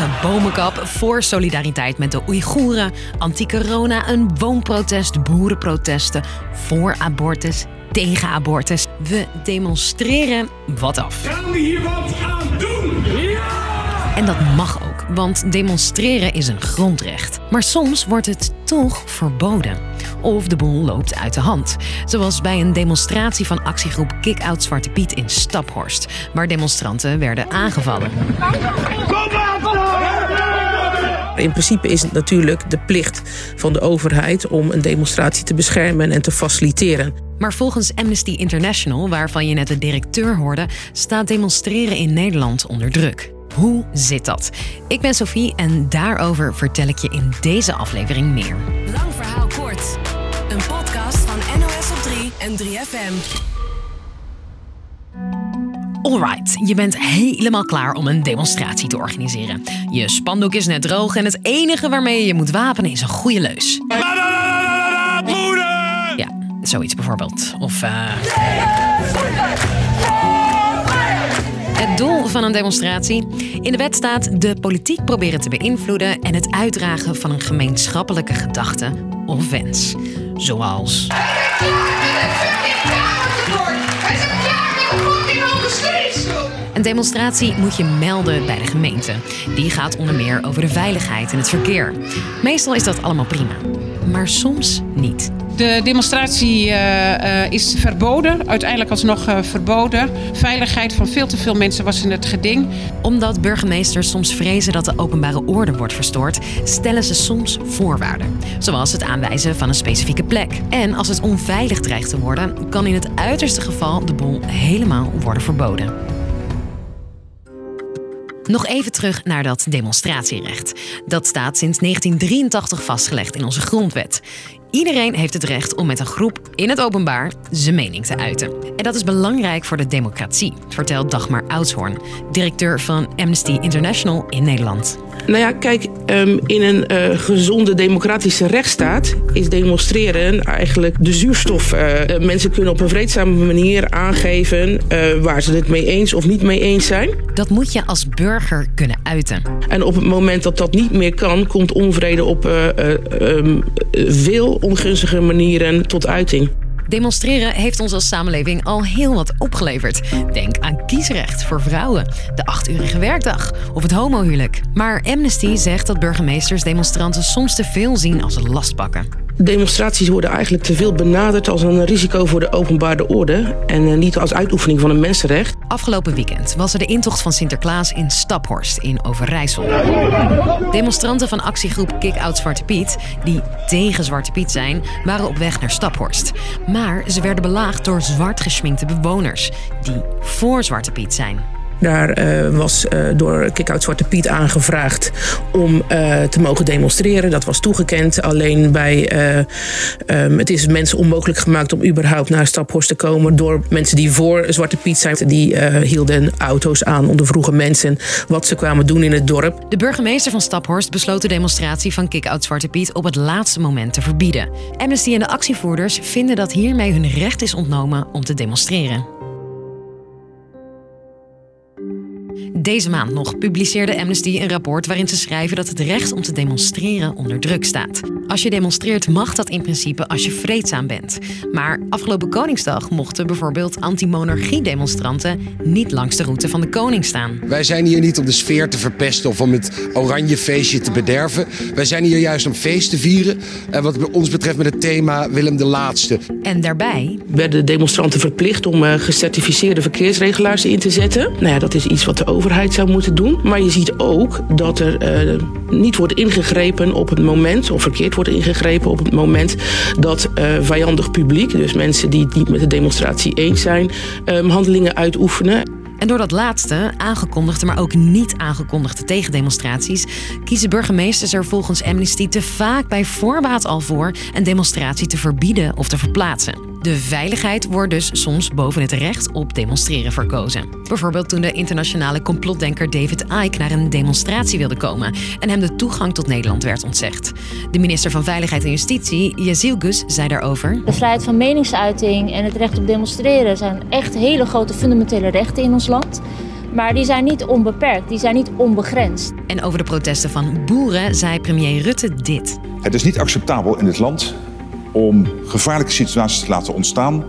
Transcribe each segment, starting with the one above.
tegen bomenkap, voor solidariteit met de Oeigoeren, anti-corona, een woonprotest, boerenprotesten, voor abortus, tegen abortus. We demonstreren wat af. Gaan we hier wat aan doen? Ja! En dat mag ook, want demonstreren is een grondrecht. Maar soms wordt het toch verboden. Of de boel loopt uit de hand. Zoals bij een demonstratie van actiegroep Kick-Out Zwarte Piet in Staphorst, waar demonstranten werden aangevallen. In principe is het natuurlijk de plicht van de overheid om een demonstratie te beschermen en te faciliteren. Maar volgens Amnesty International, waarvan je net de directeur hoorde, staat demonstreren in Nederland onder druk. Hoe zit dat? Ik ben Sophie en daarover vertel ik je in deze aflevering meer. Verhaal kort. Een podcast van NOS op 3 en 3FM. Alright, je bent helemaal klaar om een demonstratie te organiseren. Je spandoek is net droog en het enige waarmee je je moet wapenen is een goede leus. Ja, zoiets bijvoorbeeld. Of eh. Doel van een demonstratie? In de wet staat de politiek proberen te beïnvloeden en het uitdragen van een gemeenschappelijke gedachte of wens. Zoals. Een demonstratie moet je melden bij de gemeente. Die gaat onder meer over de veiligheid en het verkeer. Meestal is dat allemaal prima, maar soms niet. De demonstratie uh, uh, is verboden, uiteindelijk alsnog uh, verboden. Veiligheid van veel te veel mensen was in het geding. Omdat burgemeesters soms vrezen dat de openbare orde wordt verstoord, stellen ze soms voorwaarden. Zoals het aanwijzen van een specifieke plek. En als het onveilig dreigt te worden, kan in het uiterste geval de bol helemaal worden verboden. Nog even terug naar dat demonstratierecht. Dat staat sinds 1983 vastgelegd in onze grondwet. Iedereen heeft het recht om met een groep in het openbaar zijn mening te uiten. En dat is belangrijk voor de democratie, vertelt Dagmar Oudshoorn, directeur van Amnesty International in Nederland. Nou ja, kijk, in een uh, gezonde democratische rechtsstaat is demonstreren eigenlijk de zuurstof. Uh, mensen kunnen op een vreedzame manier aangeven uh, waar ze het mee eens of niet mee eens zijn. Dat moet je als burger kunnen uiten. En op het moment dat dat niet meer kan, komt onvrede op um, veel ongunstige manieren tot uiting. Demonstreren heeft ons als samenleving al heel wat opgeleverd. Denk aan kiesrecht voor vrouwen, de achturige werkdag of het homohuwelijk. Maar Amnesty zegt dat burgemeesters demonstranten soms te veel zien als lastpakken. Demonstraties worden eigenlijk te veel benaderd als een risico voor de openbare orde en niet als uitoefening van een mensenrecht. Afgelopen weekend was er de intocht van Sinterklaas in Staphorst in Overijssel. Demonstranten van actiegroep Kick-Out Zwarte Piet, die tegen Zwarte Piet zijn, waren op weg naar Staphorst. Maar ze werden belaagd door zwart geschminkte bewoners, die voor Zwarte Piet zijn. Daar uh, was uh, door Kick-Out Zwarte Piet aangevraagd om uh, te mogen demonstreren. Dat was toegekend. Alleen bij, um, het is mensen onmogelijk gemaakt om überhaupt naar Staphorst te komen door mensen die voor Zwarte Piet zijn. Die hielden auto's aan, ondervroegen mensen wat ze kwamen doen in het dorp. De burgemeester van Staphorst besloot de demonstratie van Kick-Out Zwarte Piet op het laatste moment te verbieden. Amnesty en de actievoerders vinden dat hiermee hun recht is ontnomen om te demonstreren. Deze maand nog publiceerde Amnesty een rapport waarin ze schrijven dat het recht om te demonstreren onder druk staat. Als je demonstreert mag dat in principe als je vreedzaam bent. Maar afgelopen Koningsdag mochten bijvoorbeeld anti-monarchie-demonstranten niet langs de route van de koning staan. Wij zijn hier niet om de sfeer te verpesten of om het oranje feestje te bederven. Wij zijn hier juist om feest te vieren. En wat ons betreft met het thema Willem de Laatste. En daarbij werden demonstranten verplicht om uh, gecertificeerde verkeersregelaars in te zetten. Nou ja, dat is iets wat de overheid zou moeten doen. Maar je ziet ook dat er uh, niet wordt ingegrepen op het moment, of verkeerd wordt ingegrepen op het moment dat uh, vijandig publiek, dus mensen die het niet met de demonstratie eens zijn, um, handelingen uitoefenen. En door dat laatste, aangekondigde maar ook niet aangekondigde tegendemonstraties, kiezen burgemeesters er volgens Amnesty te vaak bij voorbaat al voor een demonstratie te verbieden of te verplaatsen. De veiligheid wordt dus soms boven het recht op demonstreren verkozen. Bijvoorbeeld toen de internationale complotdenker David Icke naar een demonstratie wilde komen en hem de toegang tot Nederland werd ontzegd. De minister van Veiligheid en Justitie, Yazil Gus, zei daarover: De vrijheid van meningsuiting en het recht op demonstreren zijn echt hele grote fundamentele rechten in ons land. Maar die zijn niet onbeperkt, die zijn niet onbegrensd. En over de protesten van boeren zei premier Rutte dit. Het is niet acceptabel in dit land om gevaarlijke situaties te laten ontstaan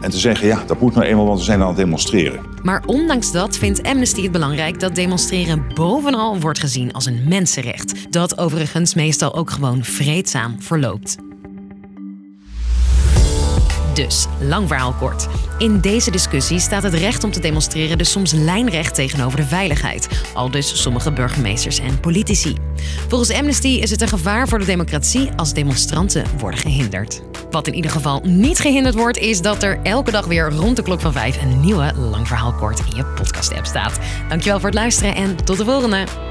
en te zeggen, ja, dat moet nou eenmaal, want we zijn aan het demonstreren. Maar ondanks dat vindt Amnesty het belangrijk dat demonstreren bovenal wordt gezien als een mensenrecht. Dat overigens meestal ook gewoon vreedzaam verloopt. Dus, lang verhaal kort. In deze discussie staat het recht om te demonstreren dus soms lijnrecht tegenover de veiligheid. Al dus sommige burgemeesters en politici. Volgens Amnesty is het een gevaar voor de democratie als demonstranten worden gehinderd. Wat in ieder geval niet gehinderd wordt, is dat er elke dag weer rond de klok van vijf een nieuwe lang verhaal kort in je podcast-app staat. Dankjewel voor het luisteren en tot de volgende!